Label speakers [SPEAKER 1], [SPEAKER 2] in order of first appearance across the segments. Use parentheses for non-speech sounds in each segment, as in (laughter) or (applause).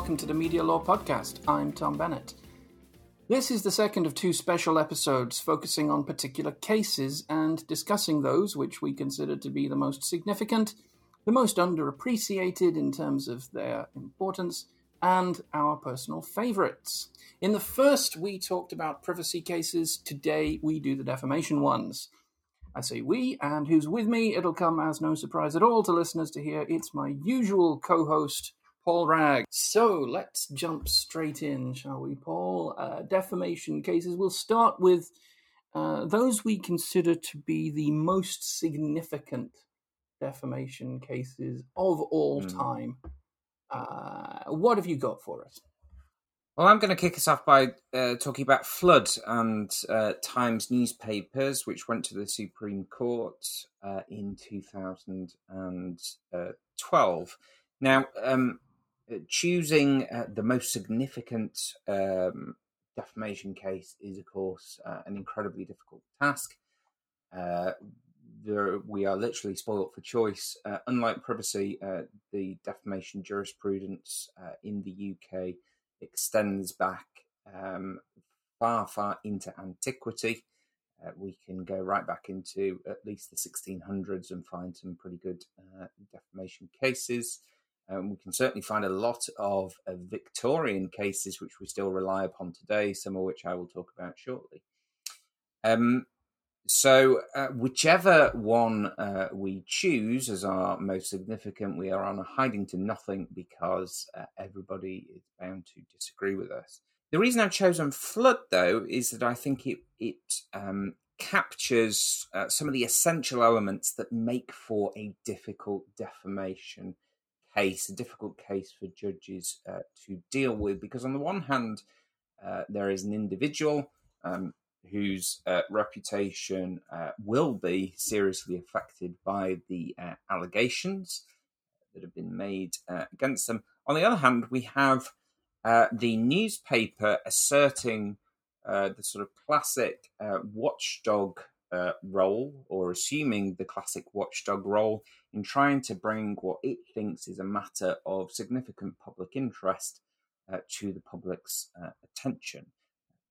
[SPEAKER 1] Welcome to the Media Law Podcast. I'm Tom Bennett. This is the second of two special episodes focusing on particular cases and discussing those which we consider to be the most significant, the most underappreciated in terms of their importance, and our personal favourites. In the first, we talked about privacy cases. Today, we do the defamation ones. I say we, and who's with me? It'll come as no surprise at all to listeners to hear. It's my usual co host, Paul Wragg. So let's jump straight in, shall we, Paul? Uh, defamation cases. We'll start with uh, those we consider to be the most significant defamation cases of all mm. time. Uh, what have you got for us?
[SPEAKER 2] Well, I'm going to kick us off by uh, talking about Flood and uh, Times newspapers, which went to the Supreme Court uh, in 2012. Now, um, choosing uh, the most significant um, defamation case is, of course, uh, an incredibly difficult task. Uh, there, we are literally spoilt for choice. unlike privacy, the defamation jurisprudence in the UK extends back um, far, far into antiquity. Uh, we can go right back into at least the 1600s and find some pretty good uh, defamation cases. Um, we can certainly find a lot of uh, Victorian cases which we still rely upon today, some of which I will talk about shortly. Um, so, uh, whichever one uh, we choose as our most significant, we are on a hiding to nothing because uh, everybody is bound to disagree with us. The reason I've chosen Flood, though, is that I think it it um, captures uh, some of the essential elements that make for a difficult defamation case, a difficult case for judges uh, to deal with. Because on the one hand, uh, there is an individual. Um, whose uh, reputation uh, will be seriously affected by the uh, allegations that have been made uh, against them. On the other hand, we have the newspaper asserting the sort of classic watchdog role, or assuming the classic watchdog role, in trying to bring what it thinks is a matter of significant public interest to the public's attention.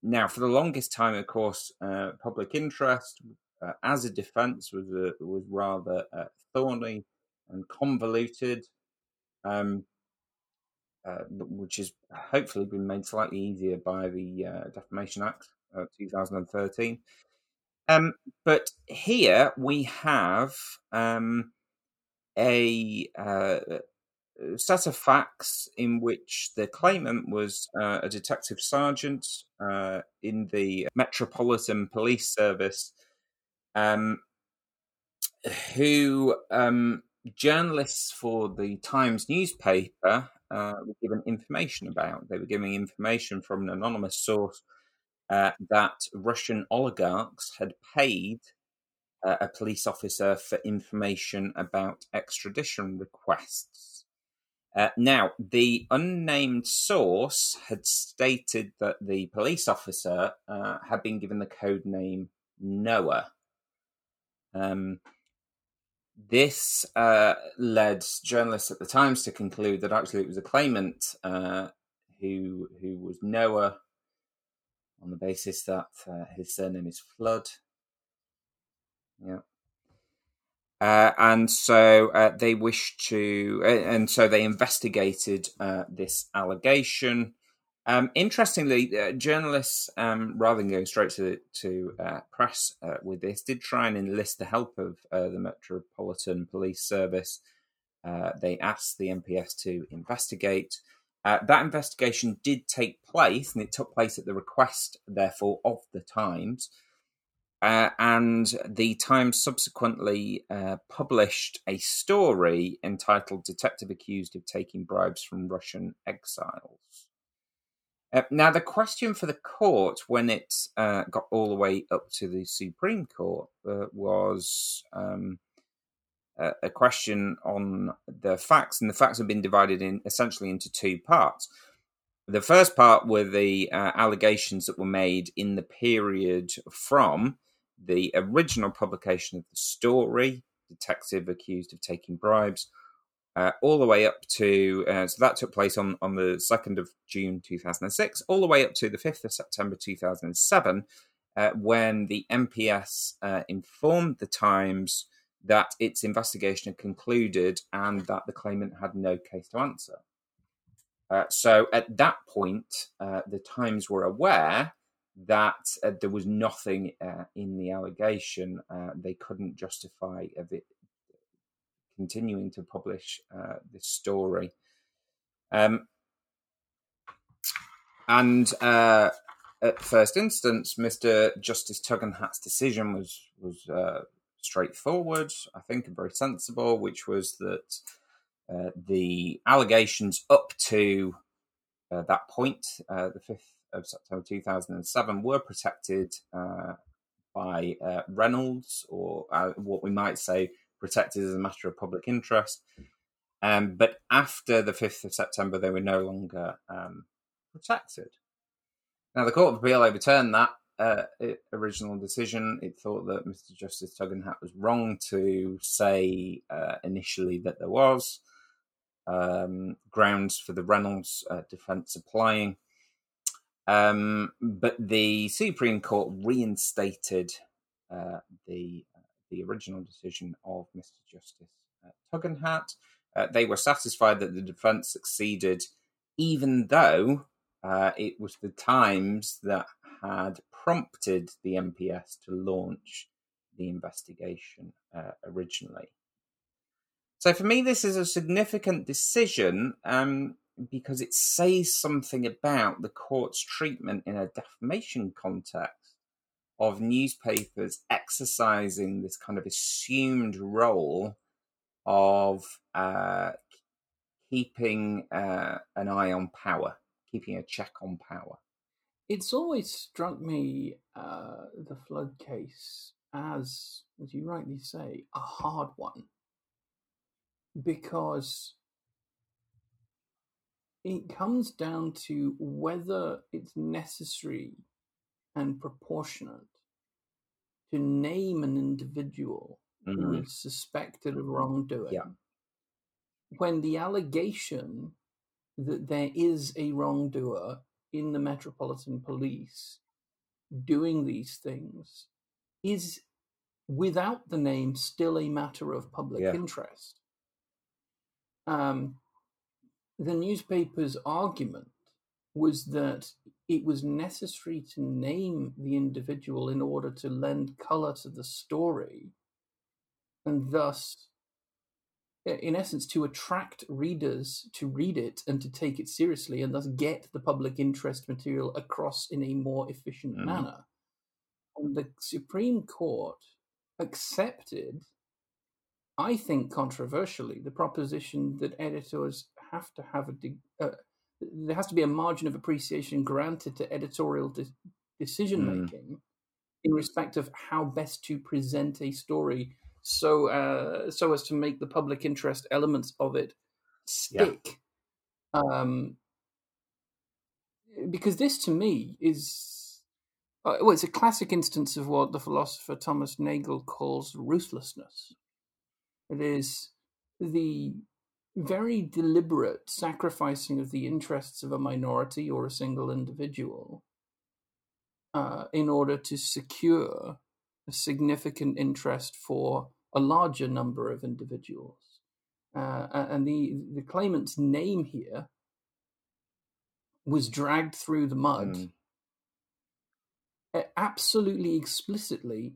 [SPEAKER 2] Now, for the longest time, of course, uh, public interest uh, as a defence was uh, was rather uh, thorny and convoluted, um, uh, which has hopefully been made slightly easier by the uh, Defamation Act of 2013. Um, but here we have um, a set of facts in which the claimant was uh, a detective sergeant uh, in the Metropolitan Police Service, um, who um, journalists for the Times newspaper uh, were given information about. They were giving information from an anonymous source uh, that Russian oligarchs had paid. Uh, a police officer for information about extradition requests. Uh, now, the unnamed source had stated that the police officer uh, had been given the code name Noah. Um, this uh, led journalists at the Times to conclude that actually it was a claimant uh, who who was Noah, on the basis that uh, his surname is Flood. Yeah. Uh, and so uh, they wished to, uh, and so they investigated uh, this allegation. Um, interestingly, uh, journalists, um, rather than going straight to to press with this, did try and enlist the help of the Metropolitan Police Service. they asked the MPS to investigate. That investigation did take place, and it took place at the request, therefore, of the Times. Uh, and the Times subsequently uh, published a story entitled Detective Accused of Taking Bribes from Russian Exiles. Uh, now, the question for the court when it uh, got all the way up to the Supreme Court uh, was um, a question on the facts, and the facts have been divided in essentially into two parts. The first part were the uh, allegations that were made in the period from the original publication of the story, Detective Accused of Taking Bribes, uh, all the way up to uh, so that took place on on the second of June two thousand and six, all the way up to the fifth of September two thousand and seven, uh, when the MPS uh, informed the Times that its investigation had concluded and that the claimant had no case to answer. Uh, so at that point, uh, the Times were aware that uh, there was nothing uh, in the allegation. Uh, they couldn't justify continuing to publish uh, this story. Um, and at first instance, Mr. Justice Tugendhat's decision was was straightforward, I think, and very sensible, which was that uh, the allegations up to uh, that point, uh, the 5th of September 2007, were protected uh, by uh, Reynolds, or uh, what we might say protected as a matter of public interest. Um, but after the 5th of September, they were no longer um, protected. Now, the Court of Appeal overturned that uh, original decision. It thought that Mr. Justice Tugendhat was wrong to say uh, initially that there was um, grounds for the Reynolds uh, defence applying. Um, but the Supreme Court reinstated uh, the the original decision of Mr. Justice uh, Tugendhat. Uh, they were satisfied that the defence succeeded, even though it was the Times that had prompted the MPS to launch the investigation uh, originally. So for me, this is a significant decision um, because it says something about the court's treatment in a defamation context of newspapers exercising this kind of assumed role of uh, keeping uh, an eye on power, keeping a check on power.
[SPEAKER 1] It's always struck me uh, the flood case as, as you rightly say, a hard one because it comes down to whether it's necessary and proportionate to name an individual mm-hmm. who is suspected of wrongdoing
[SPEAKER 2] yeah.
[SPEAKER 1] when the allegation that there is a wrongdoer in the Metropolitan Police doing these things is, without the name, still a matter of public yeah. interest. Um, the newspaper's argument was that it was necessary to name the individual in order to lend color to the story and thus in essence, to attract readers to read it and to take it seriously and thus get the public interest material across in a more efficient mm. manner. And the Supreme Court accepted, I think controversially, the proposition that editors have to have a. De- uh, there has to be a margin of appreciation granted to editorial de- decision making mm. in respect of how best to present a story so uh, so as to make the public interest elements of it stick. Yeah. Um, because this, to me, is uh, well, it's a classic instance of what the philosopher Thomas Nagel calls ruthlessness. It is the very deliberate sacrificing of the interests of a minority or a single individual uh, in order to secure a significant interest for a larger number of individuals. Uh, and the, the claimant's name here was dragged through the mud mm. absolutely explicitly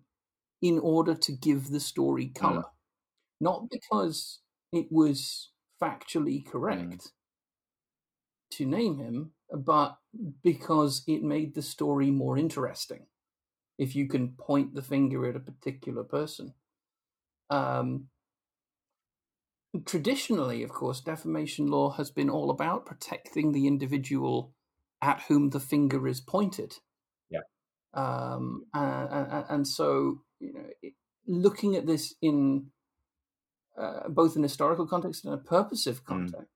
[SPEAKER 1] in order to give the story color. Mm. Not because it was factually correct mm. to name him, but because it made the story more interesting if you can point the finger at a particular person. Um, traditionally, of course, defamation law has been all about protecting the individual at whom the finger is pointed.
[SPEAKER 2] Yeah.
[SPEAKER 1] Um, and, and, so, you know, looking at this in uh, both an historical context and a purposive mm. context, mm.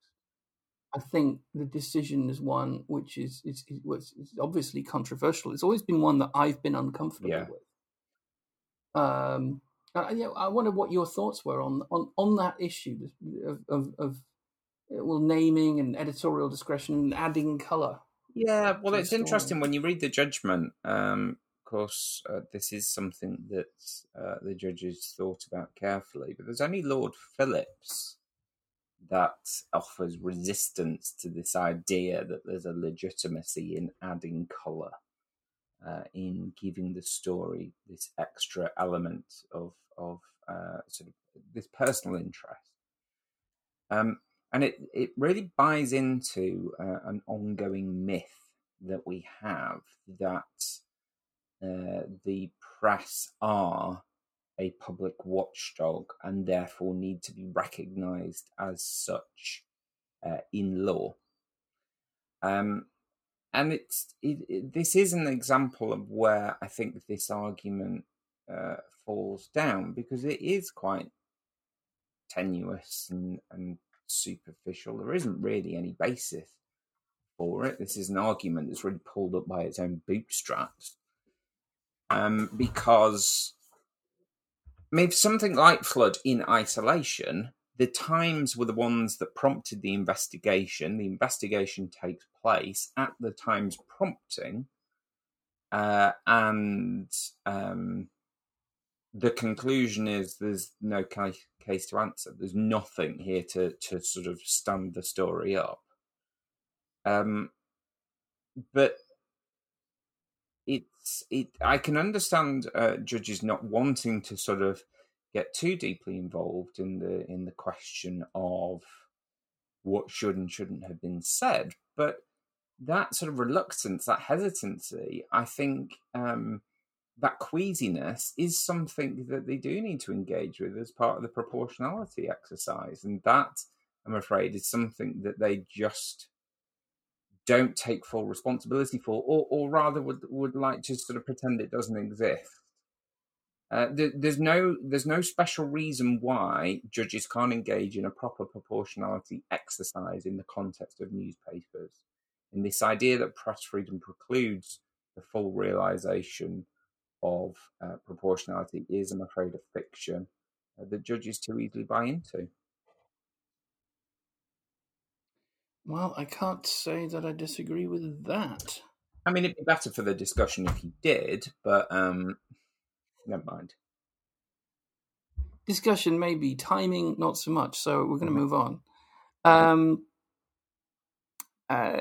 [SPEAKER 1] I think the decision is one which is, is, is, is, obviously controversial. It's always been one that I've been uncomfortable
[SPEAKER 2] yeah.
[SPEAKER 1] with. Um, Uh, yeah, I wonder what your thoughts were on on, on that issue of, of, of well naming and editorial discretion and adding color.
[SPEAKER 2] Yeah, well, it's interesting when you read the judgment. Um, of course, uh, this is something that uh, the judges thought about carefully, but there's only Lord Phillips that offers resistance to this idea that there's a legitimacy in adding colour, uh, in giving the story this extra element of of uh, sort of this personal interest. Um, and it, it really buys into uh, an ongoing myth that we have that uh, the press are a public watchdog and therefore need to be recognized as such uh, in law. Um, and it's it, it, this is an example of where I think this argument uh, falls down because it is quite tenuous and, and superficial. There isn't really any basis for it. This is an argument that's really pulled up by its own bootstraps. Um, because maybe something like Flood in isolation, the Times were the ones that prompted the investigation. The investigation takes place at the Times prompting, uh, and um, the conclusion is there's no case, case to answer. There's nothing here to to sort of stand the story up. Um, but it. I can understand uh, judges not wanting to sort of get too deeply involved in the in the question of what should and shouldn't have been said, but that sort of reluctance, that hesitancy, I think. Um, that queasiness is something that they do need to engage with as part of the proportionality exercise. And that, I'm afraid, is something that they just don't take full responsibility for, or, or rather would, would like to sort of pretend it doesn't exist. Uh, there, there's no there's no special reason why judges can't engage in a proper proportionality exercise in the context of newspapers. And this idea that press freedom precludes the full realization of uh, proportionality is, I'm afraid, a fiction uh, that judges too easily buy into.
[SPEAKER 1] Well, I can't say that I disagree with that.
[SPEAKER 2] I mean, it'd be better for the discussion if you did, but um, never mind.
[SPEAKER 1] Discussion maybe, timing not so much. So we're going to mm-hmm. move on. Um, uh,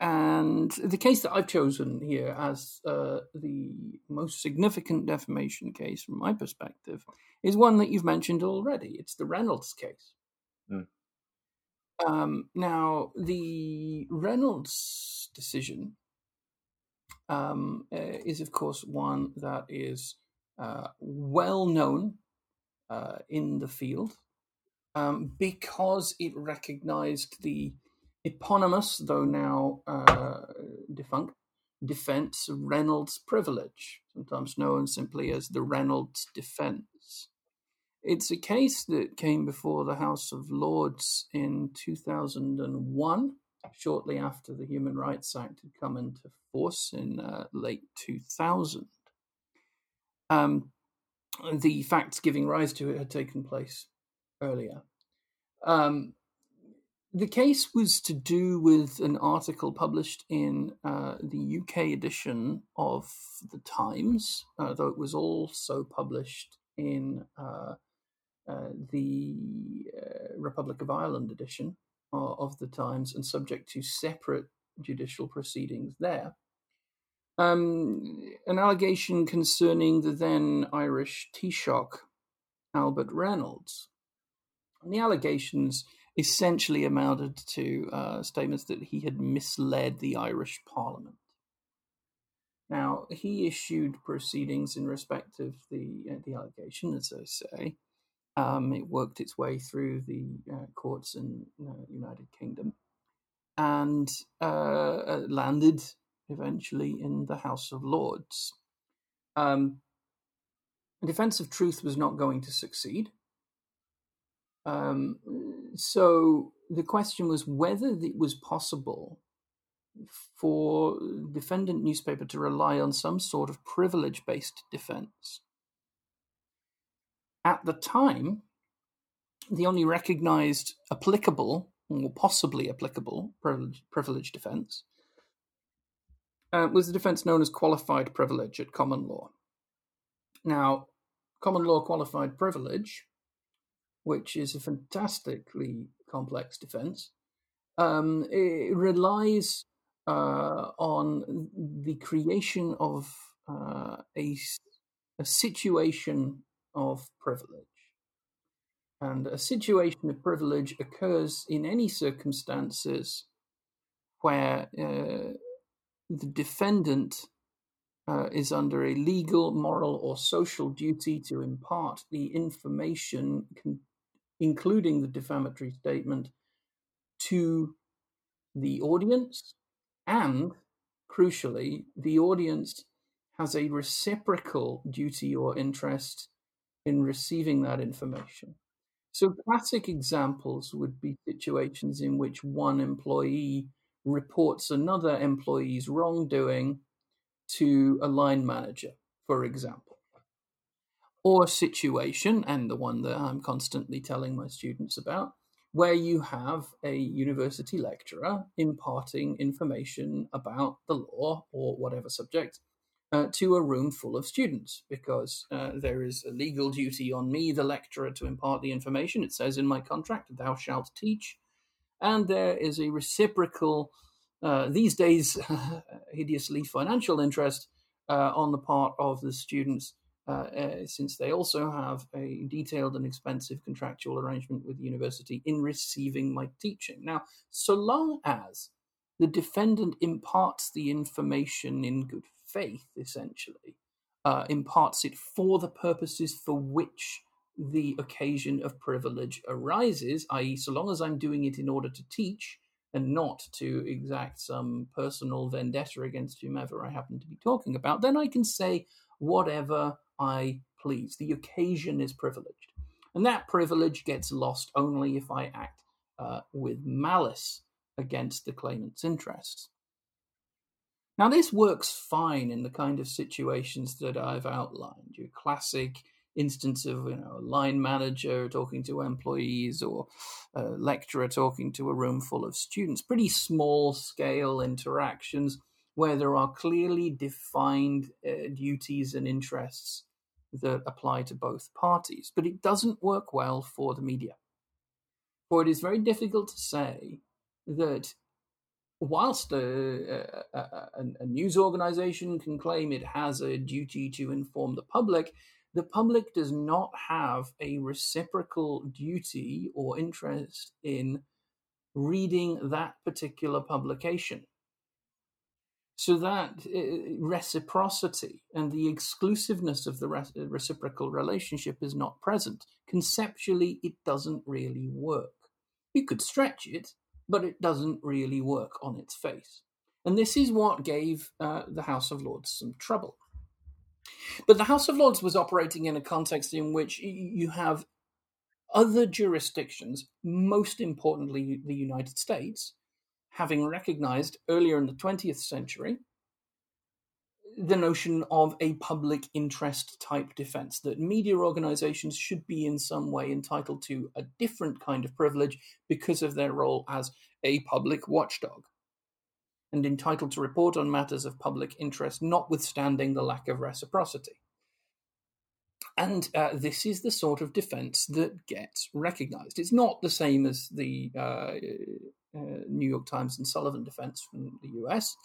[SPEAKER 1] and the case that I've chosen here as uh, the most significant defamation case from my perspective is one that you've mentioned already. It's the Reynolds case. Mm. Um, now, the Reynolds decision um, uh, is, of course, one that is uh, well known uh, in the field um, because it recognized the eponymous, though now uh, defunct, defense Reynolds privilege, sometimes known simply as the Reynolds defense. It's a case that came before the House of Lords in 2001, shortly after the Human Rights Act had come into force in uh, late 2000. Um, the facts giving rise to it had taken place earlier. Um, the case was to do with an article published in uh, the UK edition of the Times, uh, though it was also published in uh, uh the uh, Republic of Ireland edition uh, of the Times and subject to separate judicial proceedings there. Um, an allegation concerning the then Irish Taoiseach, Albert Reynolds. And the allegations essentially amounted to uh, statements that he had misled the Irish Parliament. Now, he issued proceedings in respect of the, uh, the allegation, as I say. Um, it worked its way through the uh, courts in the uh, United Kingdom and uh, uh, landed eventually in the House of Lords. Um, defense of truth was not going to succeed. Um, so the question was whether it was possible for defendant newspaper to rely on some sort of privilege based defense. At the time, the only recognized applicable or possibly applicable privilege, privilege defense uh, was the defense known as qualified privilege at common law. Now, common law qualified privilege, which is a fantastically complex defense, um, it relies uh, on the creation of uh, a, a situation of privilege. And a situation of privilege occurs in any circumstances where uh, the defendant uh, is under a legal, moral, or social duty to impart the information, con- including the defamatory statement, to the audience, and crucially, the audience has a reciprocal duty or interest in receiving that information. So, classic examples would be situations in which one employee reports another employee's wrongdoing to a line manager, for example. Or a situation, and the one that I'm constantly telling my students about, where you have a university lecturer imparting information about the law or whatever subject uh, to a room full of students because uh, there is a legal duty on me, the lecturer, to impart the information. It says in my contract, thou shalt teach and there is a reciprocal, uh, these days, (laughs) hideously financial interest uh, on the part of the students, uh, uh, since they also have a detailed and expensive contractual arrangement with the university in receiving my teaching. Now, so long as the defendant imparts the information in good faith, essentially, uh, imparts it for the purposes for which the occasion of privilege arises, i.e., so long as I'm doing it in order to teach and not to exact some personal vendetta against whomever I happen to be talking about, then I can say whatever I please. The occasion is privileged. And that privilege gets lost only if I act uh, with malice against the claimant's interests. Now, this works fine in the kind of situations that I've outlined. Your classic instance of you know a line manager talking to employees or a lecturer talking to a room full of students pretty small scale interactions where there are clearly defined uh, duties and interests that apply to both parties but it doesn't work well for the media for it is very difficult to say that whilst a, a, a, a news organization can claim it has a duty to inform the public the public does not have a reciprocal duty or interest in reading that particular publication. So that uh, reciprocity and the exclusiveness of the reciprocal relationship is not present. Conceptually, it doesn't really work. You could stretch it, but it doesn't really work on its face. And this is what gave uh, the House of Lords some trouble. But the House of Lords was operating in a context in which you have other jurisdictions, most importantly the United States, having recognized earlier in the 20th century the notion of a public interest type defense, that media organizations should be in some way entitled to a different kind of privilege because of their role as a public watchdog and entitled to report on matters of public interest, notwithstanding the lack of reciprocity. And uh, this is the sort of defense that gets recognized. It's not the same as the uh, uh, New York Times and Sullivan defense from the US.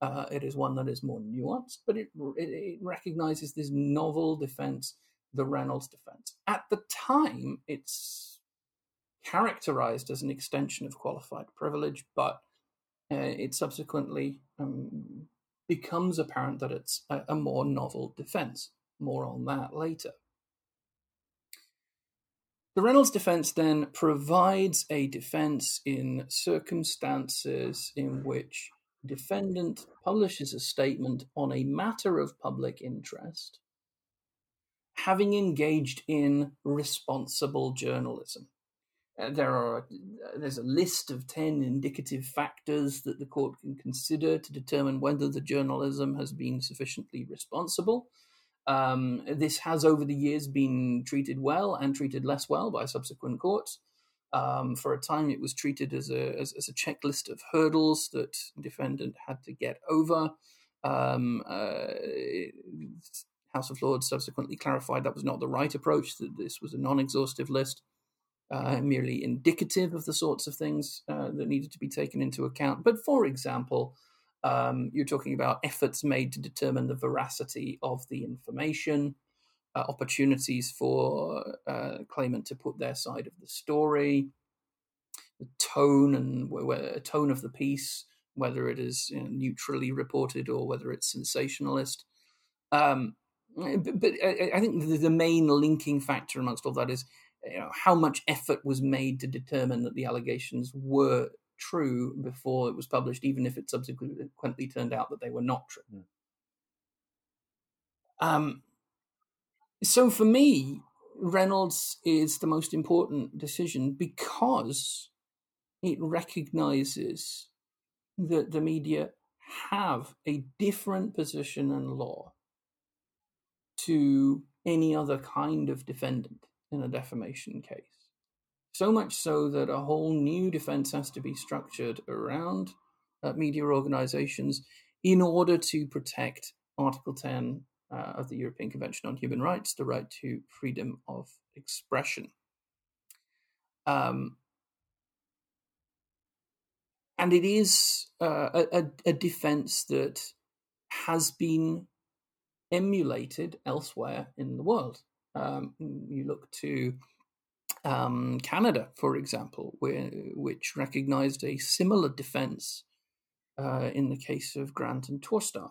[SPEAKER 1] Uh, it is one that is more nuanced, but it, it, it recognizes this novel defense, the Reynolds defense. At the time, it's characterized as an extension of qualified privilege, but uh, it subsequently um, becomes apparent that it's a, a more novel defense. More on that later. The Reynolds defense then provides a defense in circumstances in which defendant publishes a statement on a matter of public interest, having engaged in responsible journalism. Uh, there are uh, there's a list of 10 indicative factors that the court can consider to determine whether the journalism has been sufficiently responsible Um, this has over the years been treated well and treated less well by subsequent courts. Um, for a time, it was treated as a as, as, a checklist of hurdles that defendant had to get over. Um, uh, House of Lords subsequently clarified that was not the right approach; that this was a non-exhaustive list, uh, merely indicative of the sorts of things uh, that needed to be taken into account. But for example, um, you're talking about efforts made to determine the veracity of the information uh, opportunities for uh, claimant to put their side of the story, the tone and where, tone of the piece, whether it is you know, neutrally reported or whether it's sensationalist. Um, but, but I, I, think the, the, main linking factor amongst all that is you know, how much effort was made to determine that the allegations were true before it was published, even if it subsequently turned out that they were not true. Mm. Um, so for me, Reynolds is the most important decision because it recognizes that the media have a different position in law to any other kind of defendant in a defamation case. So much so that a whole new defense has to be structured around uh, media organizations in order to protect Article 10 uh, of the European Convention on Human Rights, the right to freedom of expression. Um, and it is uh, a, a defense that has been emulated elsewhere in the world. Um, you look to um, Canada, for example, where, which recognized a similar defense uh, in the case of Grant and Torstar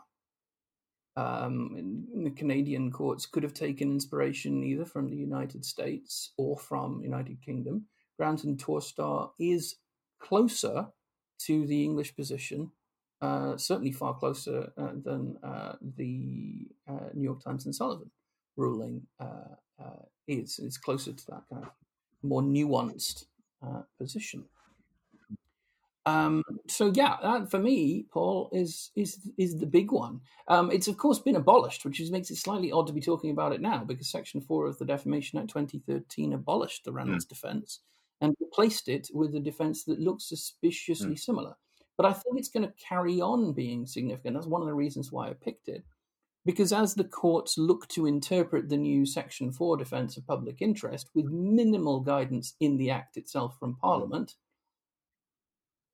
[SPEAKER 1] um, the Canadian courts could have taken inspiration either from the United States or from United Kingdom. Grant and Torstar is closer to the English position, uh, certainly far closer uh, than uh, the uh, New York Times and Sullivan ruling uh, uh, is. It's closer to that kind of more nuanced position. Um, so yeah, that for me, Paul is is is the big one. Um, it's of course been abolished, which is, makes it slightly odd to be talking about it now because Section Four of the Defamation Act 2013 abolished the Reynolds mm. defence and replaced it with a defence that looks suspiciously mm. similar. But I think it's going to carry on being significant. That's one of the reasons why I picked it, because as the courts look to interpret the new Section Four defence of public interest with minimal guidance in the Act itself from Parliament Eh,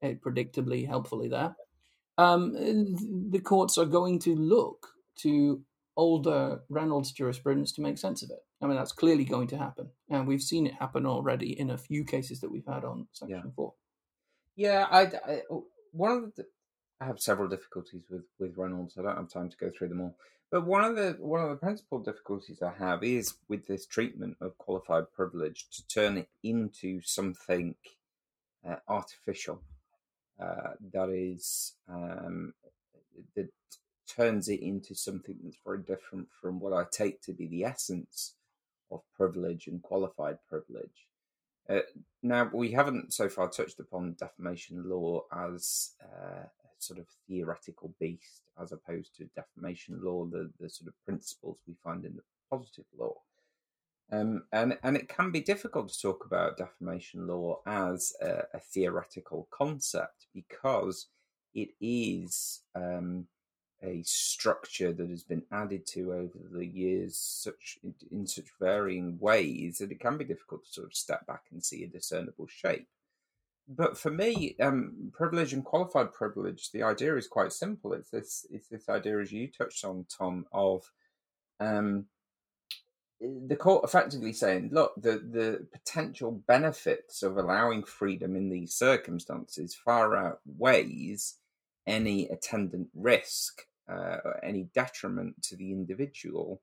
[SPEAKER 1] predictably, helpfully there. Um, the courts are going to look to older Reynolds jurisprudence to make sense of it. I mean, that's clearly going to happen, and we've seen it happen already in a few cases that we've had on Section
[SPEAKER 2] yeah.
[SPEAKER 1] Four.
[SPEAKER 2] Yeah, I, I one of the I have several difficulties with with Reynolds. I don't have time to go through them all. But one of the one of the principal difficulties I have is with this treatment of qualified privilege to turn it into something uh, artificial uh, that is um, that turns it into something that's very different from what I take to be the essence of privilege and qualified privilege. Uh, now, we haven't so far touched upon defamation law as uh, a sort of theoretical beast, as opposed to defamation law, the, the sort of principles we find in the positive law. Um, and and it can be difficult to talk about defamation law as a, a theoretical concept because it is um, a structure that has been added to over the years, such in such varying ways that it can be difficult to sort of step back and see a discernible shape. But for me, um, privilege and qualified privilege, the idea is quite simple. It's this it's this idea, as you touched on, Tom, of um, the court effectively saying, look, the, the potential benefits of allowing freedom in these circumstances far outweighs any attendant risk uh, or any detriment to the individual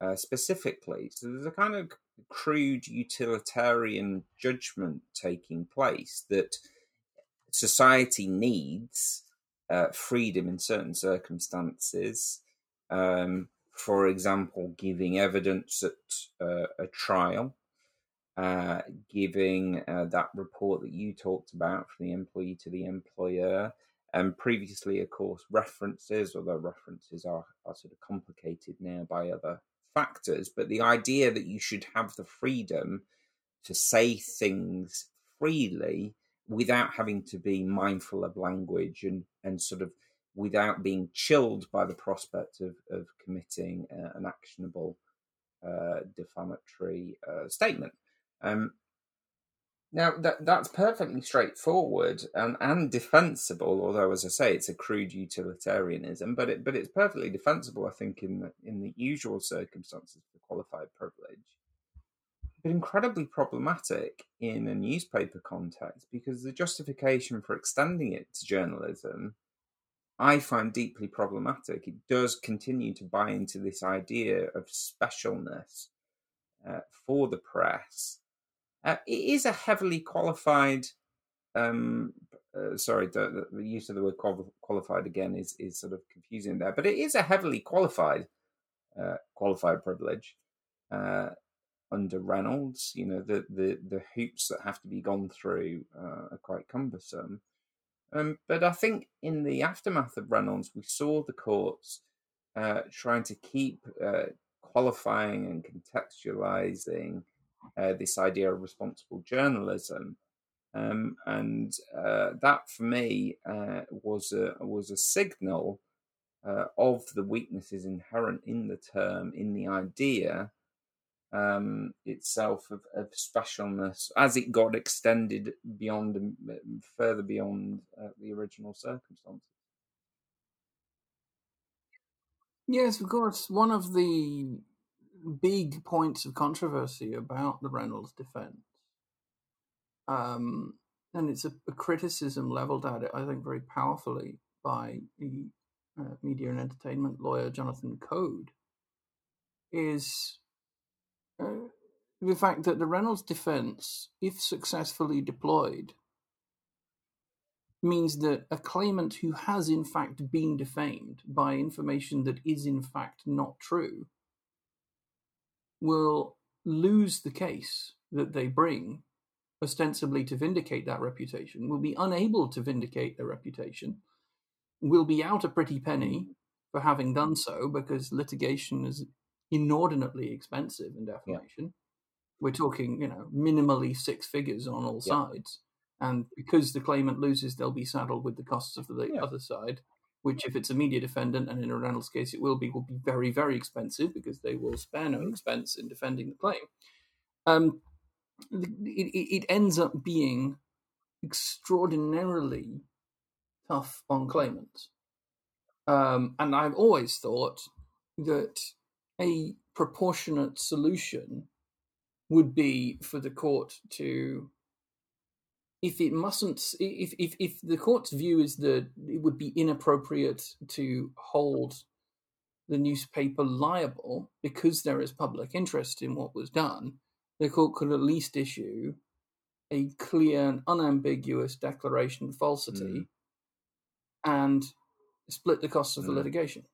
[SPEAKER 2] uh, specifically. So there's a kind of crude utilitarian judgment taking place that society needs uh, freedom in certain circumstances. Um, for example, giving evidence at uh, a trial, uh, giving uh, that report that you talked about from the employee to the employer, And previously, of course, references, although references are, are sort of complicated now by other factors, but the idea that you should have the freedom to say things freely without having to be mindful of language and, and sort of without being chilled by the prospect of, of committing uh, an actionable uh, defamatory uh, statement. Um, now that that's perfectly straightforward and, and defensible, although as I say, it's a crude utilitarianism, but it but it's perfectly defensible, I think, in the in the usual circumstances for qualified privilege. But incredibly problematic in a newspaper context because the justification for extending it to journalism I find deeply problematic. It does continue to buy into this idea of specialness uh, for the press. Uh, it is a heavily qualified. Um, uh, sorry, the, the, use of the word qualified again is is sort of confusing there, but it is a heavily qualified uh, qualified privilege uh, under Reynolds. You know, the, the the hoops that have to be gone through uh, are quite cumbersome. Um, but I think in the aftermath of Reynolds, we saw the courts uh, trying to keep uh, qualifying and contextualizing uh, this idea of responsible journalism. Um, and uh, that, for me, uh, was a was a signal uh, of the weaknesses inherent in the term, in the idea, um, itself of, of, specialness as it got extended beyond um, further beyond uh, the original circumstances.
[SPEAKER 1] Yes, of course. One of the big points of controversy about the Reynolds defense, um, and it's a, a, criticism leveled at it, I think, very powerfully by the uh, media and entertainment lawyer Jonathan Coad, is Um, the fact that the Reynolds defense, if successfully deployed, means that a claimant who has in fact been defamed by information that is in fact not true will lose the case that they bring ostensibly to vindicate that reputation, will be unable to vindicate their reputation, will be out a pretty penny for having done so because litigation is inordinately expensive in defamation. Yeah. We're talking, you know, minimally six figures on all yeah. sides. And because the claimant loses, they'll be saddled with the costs of the yeah. other side, which, if it's a media defendant, and in a Reynolds case it will be, will be very, very expensive because they will spare no mm-hmm. expense in defending the claim. Um, it, it ends up being extraordinarily tough on claimants. Um, and I've always thought that a proportionate solution would be for the court to if it mustn't if, if if the court's view is that it would be inappropriate to hold the newspaper liable because there is public interest in what was done the court could at least issue a clear and unambiguous declaration of falsity mm. and split the costs of mm. the litigation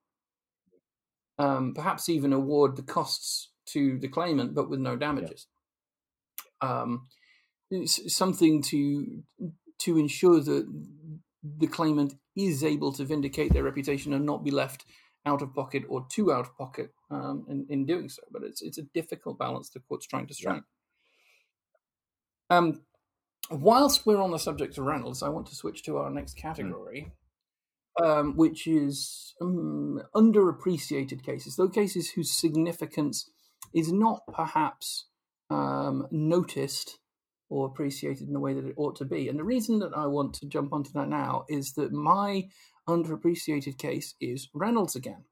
[SPEAKER 1] um, perhaps even award the costs to the claimant, but with no damages. Yeah. Um, something to to ensure that the claimant is able to vindicate their reputation and not be left out of pocket or too out of pocket um, in, in doing so. But it's it's a difficult balance the court's trying to strike. Yeah. Um, whilst we're on the subject of Reynolds, I want to switch to our next hmm. category, um, which is um, underappreciated cases, those cases whose significance is not perhaps um, noticed or appreciated in the way that it ought to be. And the reason that I want to jump onto that now is that my underappreciated case is Reynolds again.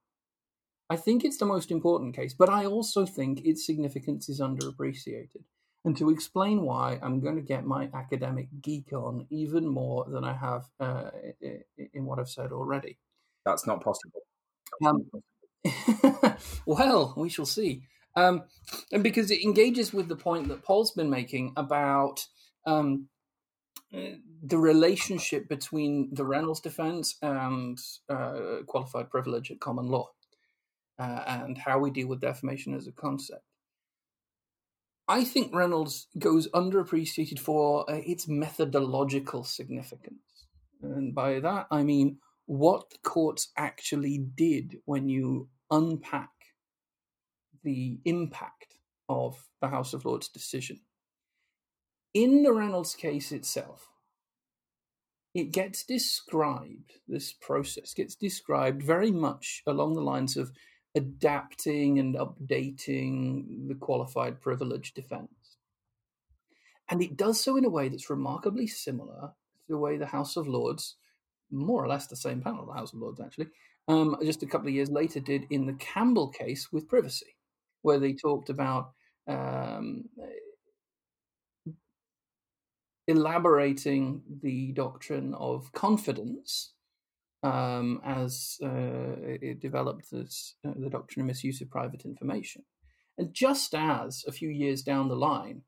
[SPEAKER 1] I think it's the most important case, but I also think its significance is underappreciated. And to explain why, I'm going to get my academic geek on even more than I have uh, in what I've said already.
[SPEAKER 2] That's not possible.
[SPEAKER 1] Um, (laughs) well, we shall see. Um, and because it engages with the point that Paul's been making about um, the relationship between the Reynolds defense and uh, qualified privilege at common law, uh, and how we deal with defamation as a concept. I think Reynolds goes underappreciated for uh, its methodological significance. And by that, I mean what the courts actually did when you unpack the impact of the House of Lords decision. In the Reynolds case itself, it gets described, this process gets described very much along the lines of adapting and updating the qualified privilege defense. And it does so in a way that's remarkably similar to the way the House of Lords, more or less the same panel, the House of Lords actually, um, just a couple of years later did in the Campbell case with privacy, where they talked about um, elaborating the doctrine of confidence um, as uh, it developed this, uh, the doctrine of misuse of private information. And just as a few years down the line,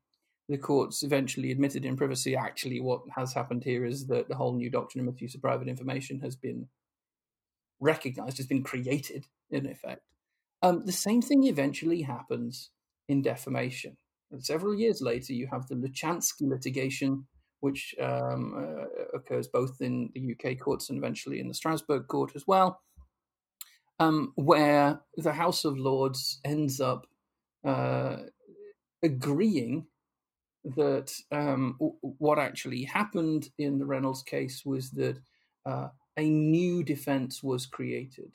[SPEAKER 1] the courts eventually admitted in privacy, actually, what has happened here is that the whole new doctrine of misuse of private information has been recognized, has been created, in effect. Um, the same thing eventually happens in defamation. And several years later, you have the Loutchansky litigation, which um, uh, occurs both in the UK courts and eventually in the Strasbourg court as well, um, where the House of Lords ends up uh, agreeing that um, w- what actually happened in the Reynolds case was that uh, a new defense was created.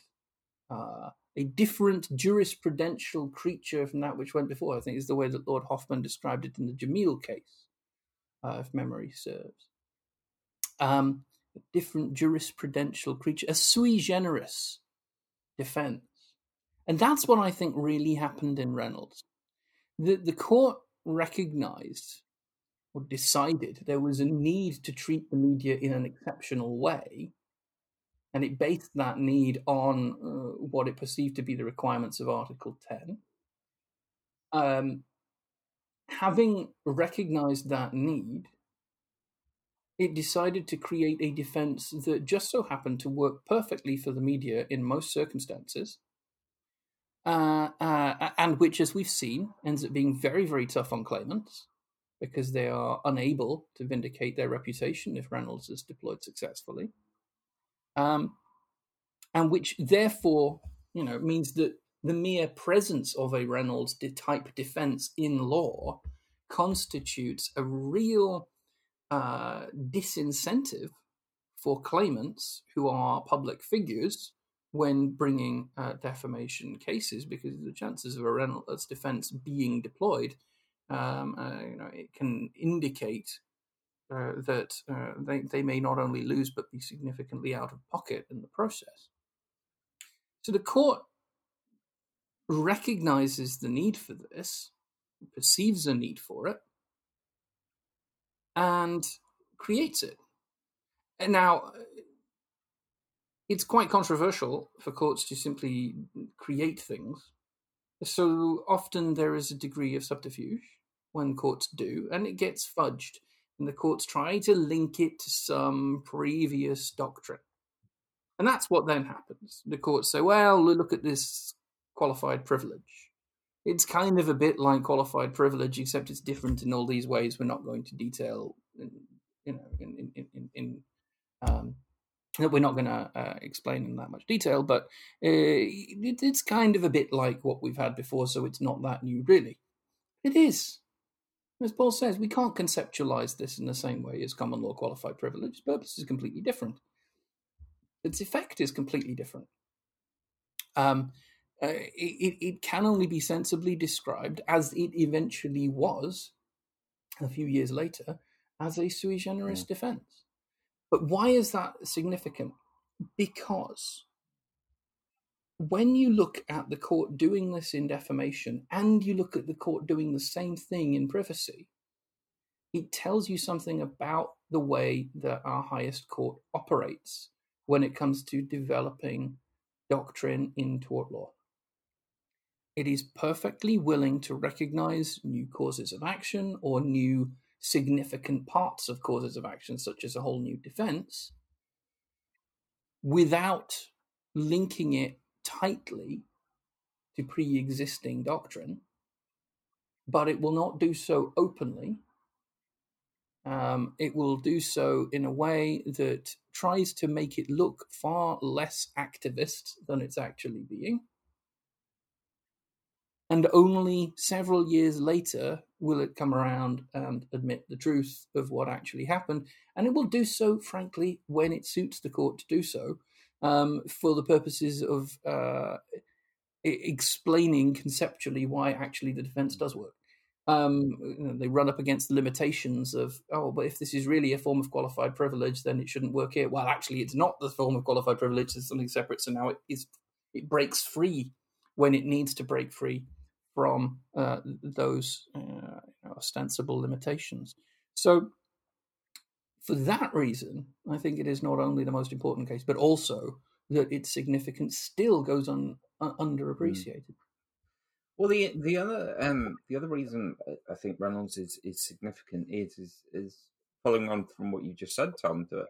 [SPEAKER 1] Uh, a different jurisprudential creature from that which went before. I think is the way that Lord Hoffmann described it in the Jameel case, uh, if memory serves. Um, a different jurisprudential creature, a sui generis defense. And that's what I think really happened in Reynolds. The, the court recognized or decided there was a need to treat the media in an exceptional way and it based that need on uh, what it perceived to be the requirements of Article 10. Um, having recognized that need, it decided to create a defense that just so happened to work perfectly for the media in most circumstances, uh, uh, and which, as we've seen, ends up being very, very tough on claimants because they are unable to vindicate their reputation if Reynolds is deployed successfully. Um, and which therefore, you know, means that the mere presence of a Reynolds type defense in law constitutes a real uh, disincentive for claimants who are public figures when bringing uh, defamation cases because the chances of a Reynolds defense being deployed, um, uh, you know, it can indicate uh, that uh, they, they may not only lose but be significantly out of pocket in the process. So the court recognizes the need for this, perceives a need for it, and creates it. And now, it's quite controversial for courts to simply create things. So often there is a degree of subterfuge when courts do, and it gets fudged and the courts try to link it to some previous doctrine. And that's what then happens. The courts say, well, look at this qualified privilege. It's kind of a bit like qualified privilege, except it's different in all these ways. We're not going to detail, in, you know, in in in, in um, that we're not going to uh, explain in that much detail. But uh, it, it's kind of a bit like what we've had before, so it's not that new, really. It is. As Paul says, we can't conceptualize this in the same way as common law qualified privilege. Its purpose is completely different. Its effect is completely different. Um, uh, it, it can only be sensibly described as it eventually was a few years later as a sui generis mm. defense. But why is that significant? Because when you look at the court doing this in defamation and you look at the court doing the same thing in privacy, it tells you something about the way that our highest court operates when it comes to developing doctrine in tort law. It is perfectly willing to recognize new causes of action or new significant parts of causes of action, such as a whole new defense, without linking it tightly to pre existing doctrine, but it will not do so openly. Um, it will do so in a way that tries to make it look far less activist than it's actually being. And only several years later will it come around and admit the truth of what actually happened. And it will do so, frankly, when it suits the court to do so, um, for the purposes of uh, explaining conceptually why actually the defense does work. Um, you know, they run up against the limitations of, oh, but if this is really a form of qualified privilege, then it shouldn't work here. Well, actually, it's not the form of qualified privilege; it's something separate. So now it is it breaks free when it needs to break free from uh, those uh, ostensible limitations. So, for that reason, I think it is not only the most important case, but also that its significance still goes un, uh, underappreciated. Mm.
[SPEAKER 2] Well, the the other um, the other reason I think Reynolds is, is significant is, is is following on from what you just said, Tom. That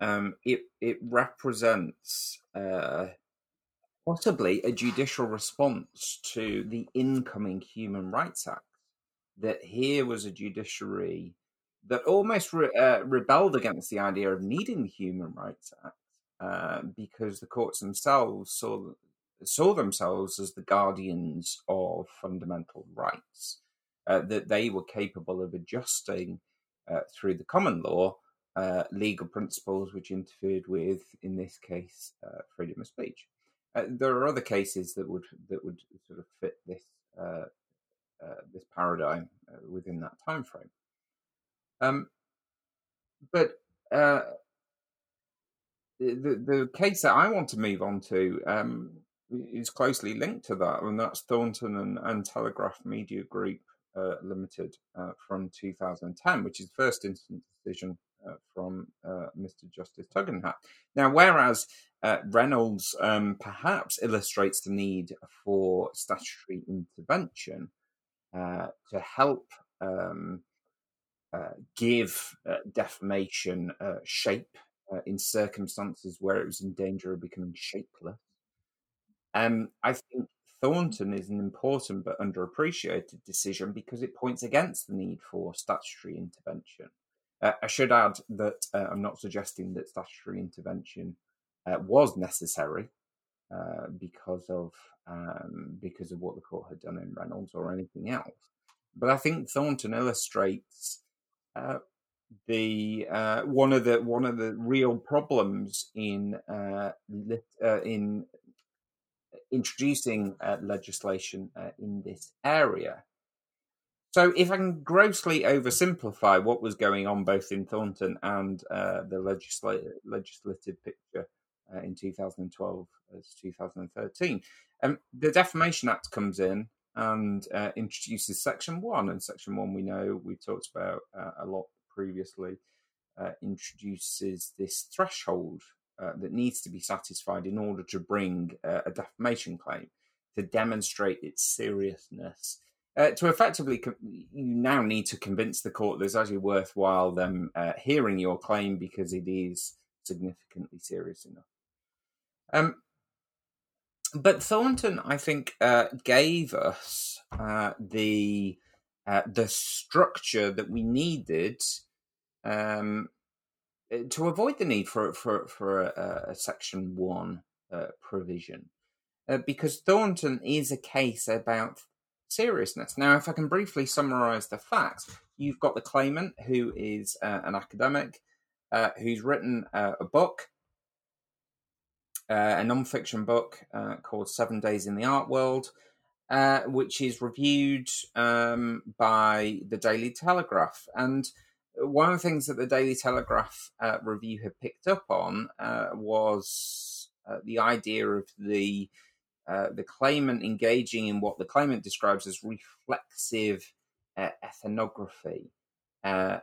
[SPEAKER 2] um, it it represents uh, possibly a judicial response to the incoming Human Rights Act. That here was a judiciary that almost re- uh, rebelled against the idea of needing the Human Rights Act uh, because the courts themselves saw saw themselves as the guardians of fundamental rights. Uh, that they were capable of adjusting uh, through the common law uh, legal principles which interfered with, in this case, uh, freedom of speech. Uh, there are other cases that would that would sort of fit this uh, uh, this paradigm uh, within that time frame. Um, but uh, the the case that I want to move on to um, is closely linked to that, and that's Thornton and, and Telegraph Media Group Limited from 2010, which is the first instance decision from uh, Mr. Justice Tugendhat. Now, whereas uh, Reynolds um, perhaps illustrates the need for statutory intervention uh, to help um, uh, give uh, defamation shape in circumstances where it was in danger of becoming shapeless. Um, I think Thornton is an important but underappreciated decision because it points against the need for statutory intervention. Uh, I should add that uh, I'm not suggesting that statutory intervention uh, was necessary uh, because of um, because of what the court had done in Reynolds or anything else, but I think Thornton illustrates uh, the uh, one of the one of the real problems in in introducing legislation in this area so, if I can grossly oversimplify what was going on both in Thornton and uh, the legisla- legislative picture uh, in 2012 as 2013, um, the Defamation Act comes in and uh, introduces Section 1. And Section 1, we know, we talked about uh, a lot previously, uh, introduces this threshold uh, that needs to be satisfied in order to bring a defamation claim to demonstrate its seriousness uh, to effectively, you now need to convince the court that it's actually worthwhile them uh, hearing your claim because it is significantly serious enough. Um, but Thornton, I think, uh, gave us uh, the uh, the structure that we needed um, to avoid the need for for for a, a Section One uh, provision, because Thornton is a case about seriousness. Now, if I can briefly summarize the facts, you've got the claimant who is uh, an academic uh, who's written uh, a book, uh, a non-fiction book uh, called Seven Days in the Art World, uh, which is reviewed um, by the Daily Telegraph. And one of the things that the Daily Telegraph review had picked up on was the idea of the uh, the claimant engaging in what the claimant describes as reflexive uh, ethnography, uh,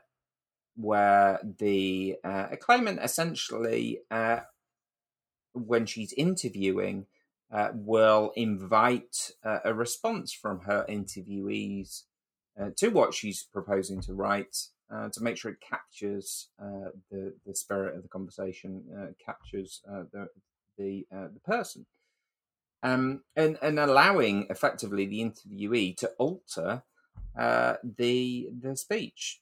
[SPEAKER 2] where the uh, claimant essentially, uh, when she's interviewing, will invite a response from her interviewees to what she's proposing to write. to make sure it captures the the spirit of the conversation, captures the the the person um, and, and allowing effectively the interviewee to alter uh, the the speech.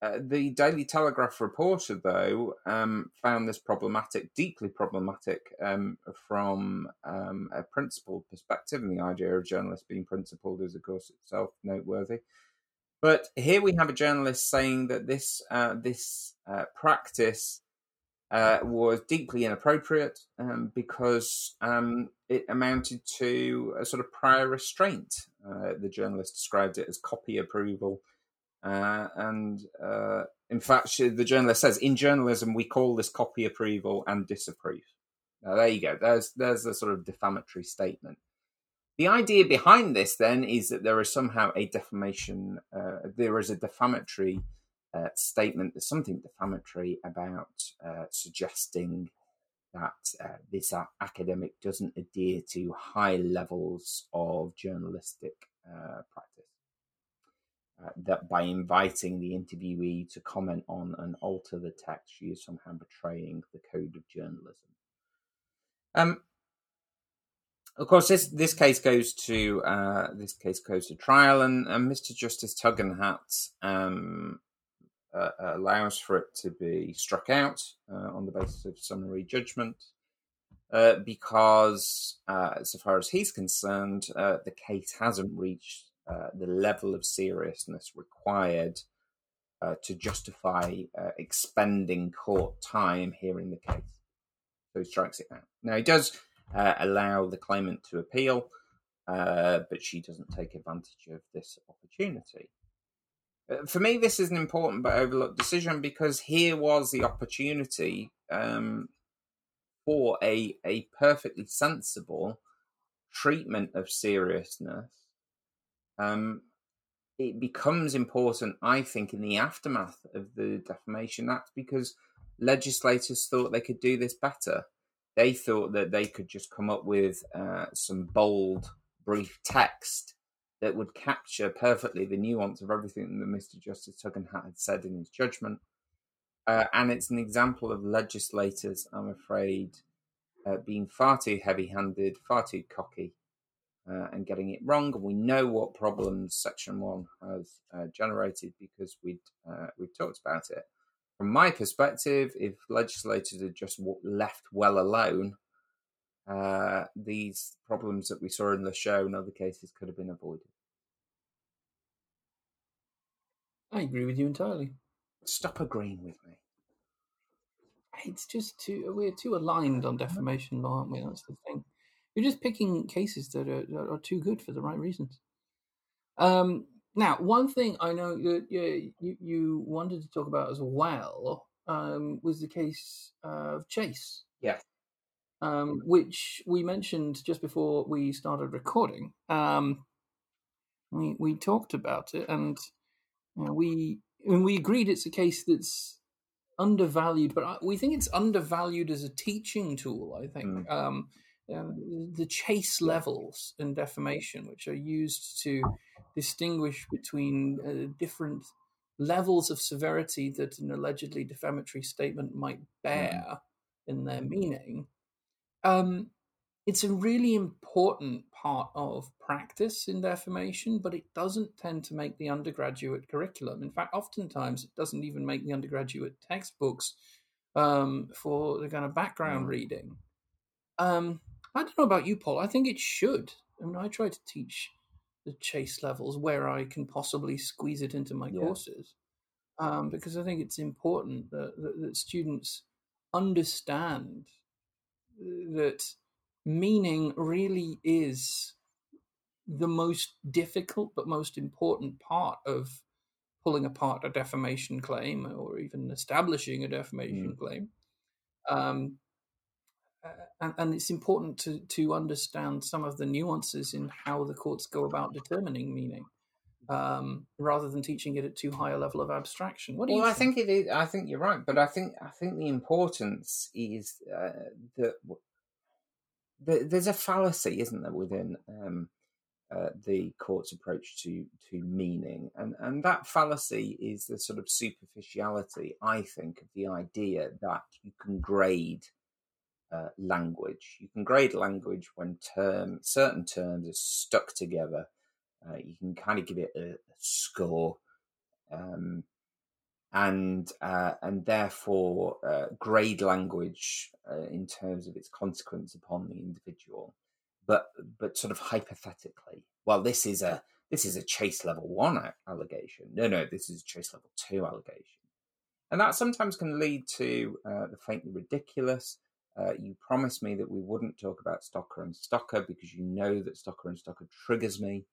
[SPEAKER 2] uh, the Daily Telegraph reporter, though, um, found this problematic, deeply problematic, um, from um, a principled perspective. And the idea of journalists being principled is, of course, itself noteworthy. But here we have a journalist saying that this uh, this uh, practice uh, was deeply inappropriate um, because um, it amounted to a sort of prior restraint. Uh, the journalist described it as copy approval uh, and uh, in fact, she, the journalist says, in journalism, we call this copy approval and disapprove. Now, there you go. There's there's a sort of defamatory statement. The idea behind this then is that there is somehow a defamation. Uh, there is a defamatory uh, statement. There's something defamatory about uh, suggesting that uh, this academic doesn't adhere to high levels of journalistic practice uh, that by inviting the interviewee to comment on and alter the text, she is somehow betraying the code of journalism. Um, of course, this this case goes to uh, this case goes to trial, and, and Mr. Justice Tugendhat um, uh, allows for it to be struck out uh, on the basis of summary judgment. Uh, because, uh, so far as he's concerned, the case hasn't reached uh, the level of seriousness required uh, to justify uh, expending court time hearing the case. So he strikes it out. Now, he does uh, allow the claimant to appeal, uh, but she doesn't take advantage of this opportunity. For me, this is an important but overlooked decision because here was the opportunity um, for a, a perfectly sensible treatment of seriousness um, it becomes important, I think, in the aftermath of the Defamation Act because legislators thought they could do this better. They thought that they could just come up with uh, some bold, brief text that would capture perfectly the nuance of everything that Mr. Justice Tugendhat had said in his judgment. Uh, and it's an example of legislators, I'm afraid, uh, being far too heavy handed, far too cocky, uh, and getting it wrong. And we know what problems Section 1 has uh, generated because we'd, uh, we've talked about it. From my perspective, if legislators had just left well alone, uh, these problems that we saw in Lachaux and other cases could have been avoided.
[SPEAKER 1] I agree with you entirely.
[SPEAKER 2] Stop agreeing with me.
[SPEAKER 1] It's just too we're too aligned on defamation law, aren't we? That's the thing. You're just picking cases that are, that are too good for the right reasons. Um, now, one thing I know that you, you wanted to talk about as well um, was the case of Chase.
[SPEAKER 2] Yeah.
[SPEAKER 1] Um, which we mentioned just before we started recording. Um, we we talked about it, and you know, we and we agreed it's a case that's undervalued, but we think it's undervalued as a teaching tool. I think. Mm. Um, um, the chase levels in defamation, which are used to distinguish between uh, different levels of severity that an allegedly defamatory statement might bear mm. in their meaning. Um, it's a really important part of practice in defamation, but it doesn't tend to make the undergraduate curriculum. In fact, oftentimes it doesn't even make the undergraduate textbooks um, for the kind of background mm. reading. Um, I don't know about you, Paul. I think it should. I mean, I try to teach the chase levels where I can possibly squeeze it into my yeah. courses um, because I think it's important that, that, that students understand that meaning really is the most difficult but most important part of pulling apart a defamation claim or even establishing a defamation mm. claim. Um, and, and, it's important to to understand some of the nuances in how the courts go about determining meaning, um, rather than teaching it at too high a level of abstraction. What do
[SPEAKER 2] well,
[SPEAKER 1] you?
[SPEAKER 2] I think it is. I think you're right, but I think I think the importance is uh, that the, there's a fallacy, isn't there, within um, uh, the court's approach to to meaning, and and that fallacy is the sort of superficiality, I think, of the idea that you can grade uh, language. You can grade language when term certain terms are stuck together. Uh, you can kind of give it a, score. Um, and uh, and therefore uh, grade language uh, in terms of its consequence upon the individual, but but sort of hypothetically. Well, this is a this is a chase level one allegation. No, no, this is a chase level two allegation, and that sometimes can lead to uh, the faintly ridiculous. Uh, you promised me that we wouldn't talk about Stocker and Stocker because you know that Stocker and Stocker triggers me.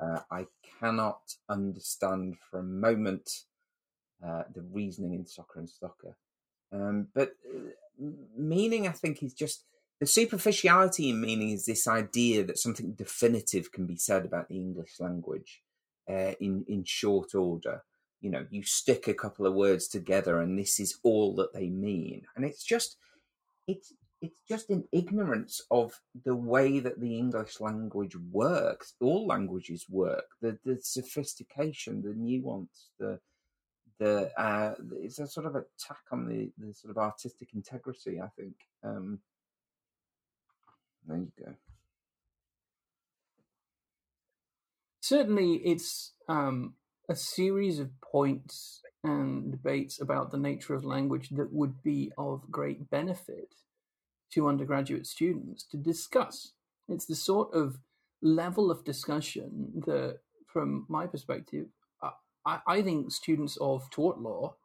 [SPEAKER 2] Uh, I cannot understand for a moment uh, the reasoning in Stocker and Stocker. Um, but uh, meaning, I think, is just the superficiality in meaning is this idea that something definitive can be said about the English language uh, in in short order. You know, you stick a couple of words together, and this is all that they mean, and it's just it's it's just an ignorance of the way that the English language works. All languages work. The the sophistication, the nuance, the the uh, it's a sort of attack on the, the sort of artistic integrity. I think. Um, there you go.
[SPEAKER 1] Certainly, it's um, a series of points and debates about the nature of language that would be of great benefit to undergraduate students to discuss. It's the sort of level of discussion that, from my perspective, I, I think students of tort law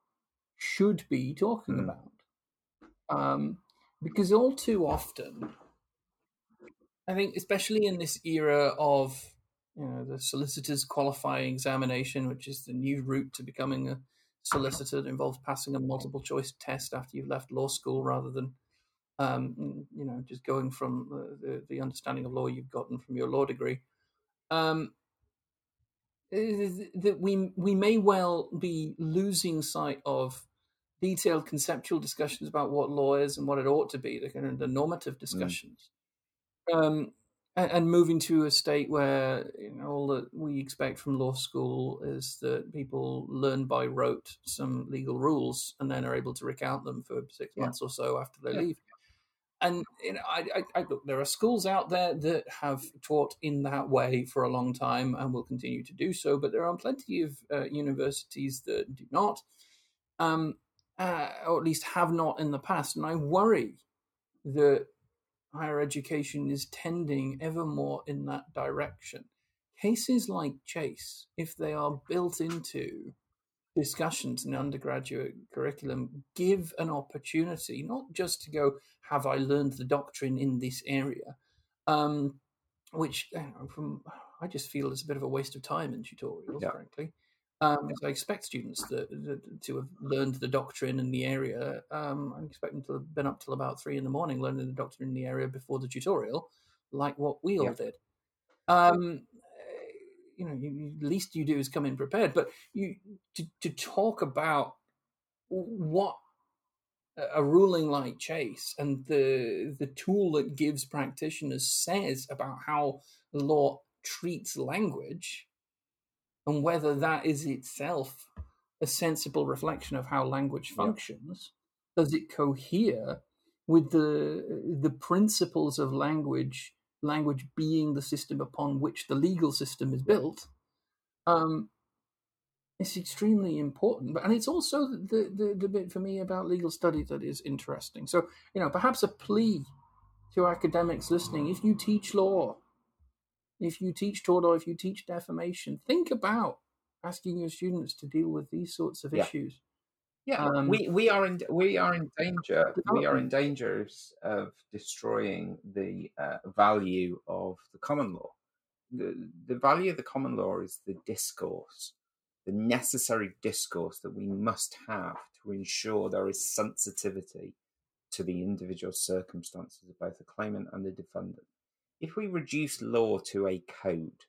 [SPEAKER 1] should be talking mm. about. Um, because all too often, I think, especially in this era of you know the solicitor's qualifying examination, which is the new route to becoming a solicitor, that involves passing a multiple choice test after you've left law school, rather than um, you know just going from the, the, the, understanding of law you've gotten from your law degree. Um, that we we may well be losing sight of detailed conceptual discussions about what law is and what it ought to be, the kind of the normative mm. discussions, mm. um, and, and, moving to a state where you know all that we expect from law school is that people learn by rote some legal rules and then are able to recount them for six yeah. months or so after they yeah. leave and you know, I, I, I, look, there are schools out there that have taught in that way for a long time and will continue to do so, but there are plenty of uh, universities that do not, um, uh, or at least have not in the past. And I worry that higher education is tending ever more in that direction. Cases like Chase, if they are built into discussions in undergraduate curriculum give an opportunity not just to go have i learned the doctrine in this area um, which know, from i just feel is a bit of a waste of time in tutorials yeah. frankly um, so I expect students that, to have learned the doctrine in the area. Um, I expect them to have been up till about three in the morning learning the doctrine in the area before the tutorial, like what we all yeah. did. Um, you know, you, least you do is come in prepared. But you to, to talk about what a ruling like Chase and the the tool that gives practitioners says about how law treats language and whether that is itself a sensible reflection of how language functions does it cohere with the the principles of language language being the system upon which the legal system is built, um, it's extremely important. And it's also the, the, the bit for me about legal study that is interesting. So, you know, perhaps a plea to academics listening if you teach law, if you teach tort law, if you teach defamation, think about asking your students to deal with these sorts of yeah. issues.
[SPEAKER 2] Yeah, um, we, we are in we are in danger. We are in danger of destroying the uh, value of the common law. The the value of the common law is the discourse, the necessary discourse that we must have to ensure there is sensitivity to the individual circumstances of both the claimant and the defendant. If we reduce law to a code,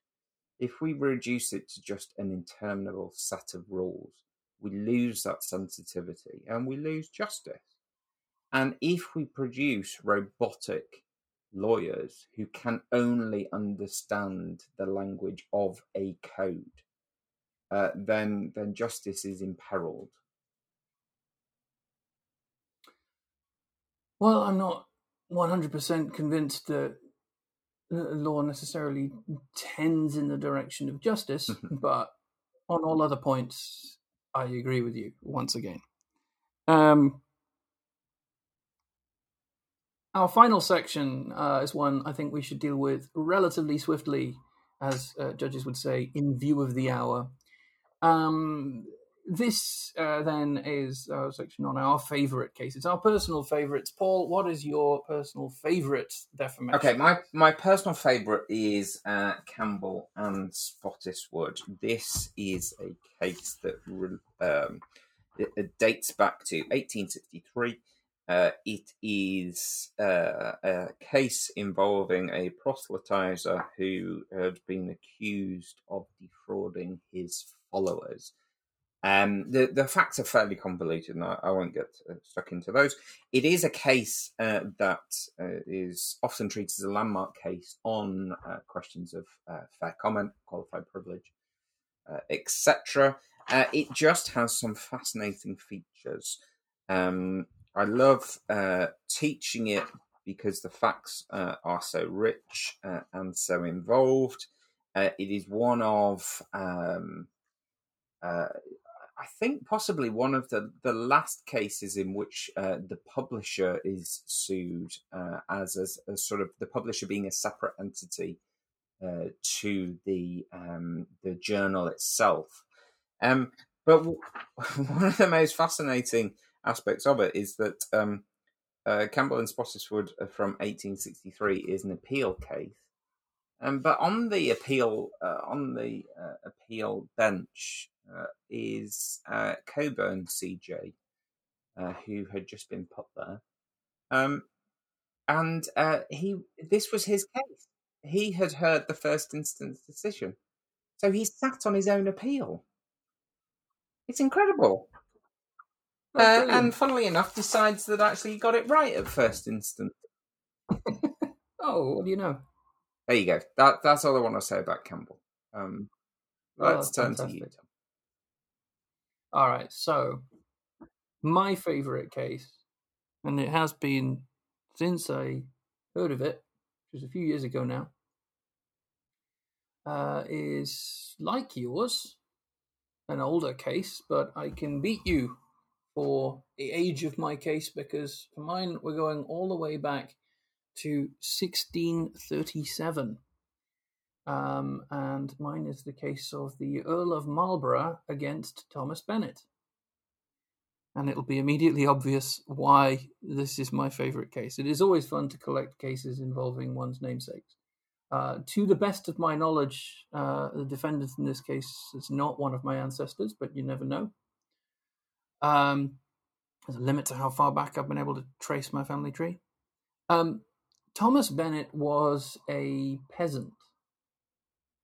[SPEAKER 2] if we reduce it to just an interminable set of rules, we lose that sensitivity and we lose justice. And if we produce robotic lawyers who can only understand the language of a code, uh, then then justice is imperiled.
[SPEAKER 1] Well, I'm not 100% convinced that law necessarily tends in the direction of justice, (laughs) but on all other points, I agree with you once again. Um, our final section uh, is one I think we should deal with relatively swiftly, as uh, judges would say, in view of the hour. Um, this uh, then is our section on our favourite cases, our personal favourites. Paul, what is your personal favourite defamation?
[SPEAKER 2] Okay, my my personal favourite is uh, Campbell and Spottiswoode. This is a case that um, it, it dates back to 1863. Uh, it is uh, a case involving a proselytizer who had been accused of defrauding his followers. Um, the the facts are fairly convoluted, and I, I won't get uh, stuck into those. It is a case uh, that uh, is often treated as a landmark case on uh, questions of uh, fair comment, qualified privilege, uh, etc. it just has some fascinating features. Um, I love teaching it because the facts are so rich and so involved. it is one of um, uh, I think possibly one of the, the last cases in which uh, the publisher is sued uh, as, as, sort of the publisher being a separate entity uh, to the um, the journal itself. Um, but w- (laughs) one of the most fascinating aspects of it is that um, uh, Campbell and Spottiswoode from 1863 is an appeal case. Um, but on the appeal uh, on the uh, appeal bench, uh, is uh, Cockburn CJ, uh, who had just been put there. Um, and uh, he, this was his case. He had heard the first instance decision, so he sat on his own appeal. It's incredible. Oh, uh, and funnily enough, decides that actually he got it right at first instance. (laughs)
[SPEAKER 1] oh, what do you know?
[SPEAKER 2] There you go. That that's all I want to say about Campbell. Um, let's turn fantastic. to you.
[SPEAKER 1] All right, so my favorite case, and it has been since I heard of it, which was a few years ago now, uh, is like yours, an older case, but I can beat you for the age of my case because for mine we're going all the way back to 1637. Um, and mine is the case of the Earl of Marlborough against Thomas Bennett. And it'll be immediately obvious why this is my favourite case. It is always fun to collect cases involving one's namesakes. Uh, to the best of my knowledge, uh, the defendant in this case is not one of my ancestors, but you never know. Um, there's a limit to how far back I've been able to trace my family tree. Um, Thomas Bennett was a peasant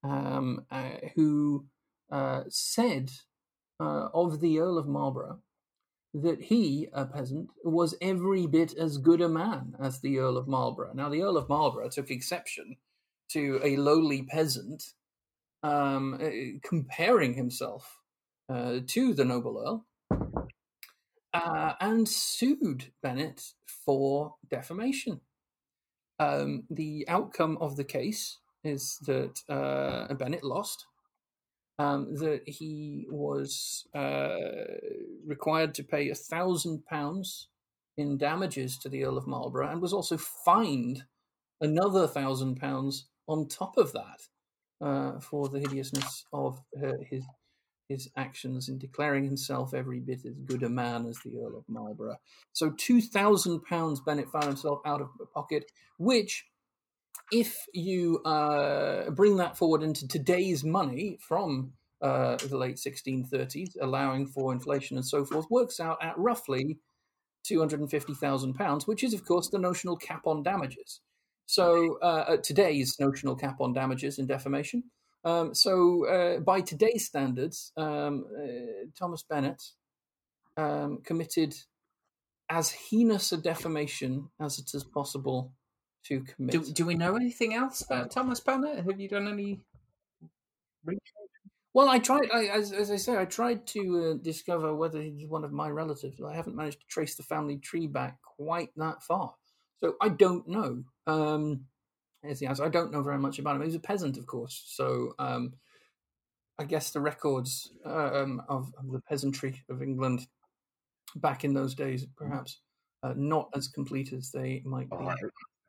[SPEAKER 1] um, uh, who uh, said uh, of the Earl of Marlborough that he, a peasant, was every bit as good a man as the Earl of Marlborough. Now, the Earl of Marlborough took exception to a lowly peasant um, uh, comparing himself uh, to the noble Earl uh, and sued Bennett for defamation. Um, the outcome of the case is that uh, Bennett lost. Um, that he was uh, required to pay a thousand pounds in damages to the Earl of Marlborough, and was also fined another thousand pounds on top of that uh, for the hideousness of his his actions in declaring himself every bit as good a man as the Earl of Marlborough. So two thousand pounds Bennett found himself out of pocket, which if you uh, bring that forward into today's money from uh, the late 1630s, allowing for inflation and so forth, works out at roughly £250,000, which is, of course, the notional cap on damages. So, uh, today's notional cap on damages in defamation. Um, so, uh, by today's standards, um, uh, Thomas Bennett um, committed as heinous a defamation as it is possible to commit.
[SPEAKER 2] Do, do we know anything else about Thomas Bennett? Have you done any research?
[SPEAKER 1] Well, I tried. I, as, as I say, I tried to uh, discover whether he's one of my relatives. I haven't managed to trace the family tree back quite that far, so I don't know. Um, the answer. I don't know very much about him. He's a peasant, of course. So, um, I guess, the records um, of, of, the peasantry of England back in those days, perhaps uh, not as complete as they might be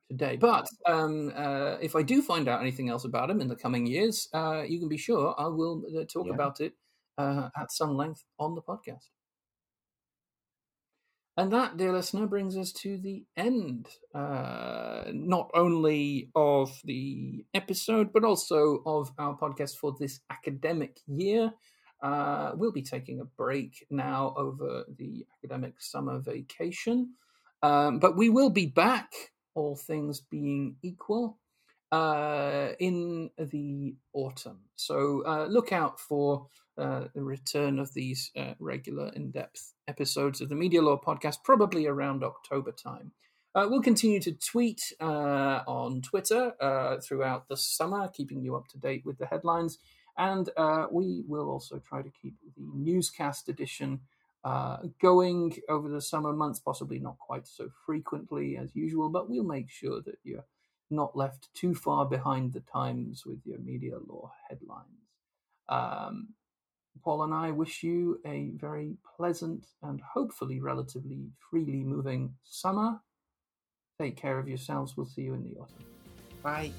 [SPEAKER 1] today. But um, uh, if I do find out anything else about him in the coming years, uh, you can be sure I will uh, talk yeah. about it uh, at some length on the podcast. And that, dear listener, brings us to the end, uh, not only of the episode, but also of our podcast for this academic year. Uh, we'll be taking a break now over the academic summer vacation, um, but we will be back, all things being equal, uh, in the autumn. So uh, look out for uh, the return of these uh, regular in depth episodes of the Media Law podcast, probably around October time. Uh, we'll continue to tweet uh, on Twitter throughout the summer, keeping you up to date with the headlines. And we will also try to keep the newscast edition going over the summer months, possibly not quite so frequently as usual, but we'll make sure that you're not left too far behind the times with your media law headlines. Um, Paul and I wish you a very pleasant and hopefully relatively freely moving summer. Take care of yourselves. We'll see you in the autumn.
[SPEAKER 2] Bye.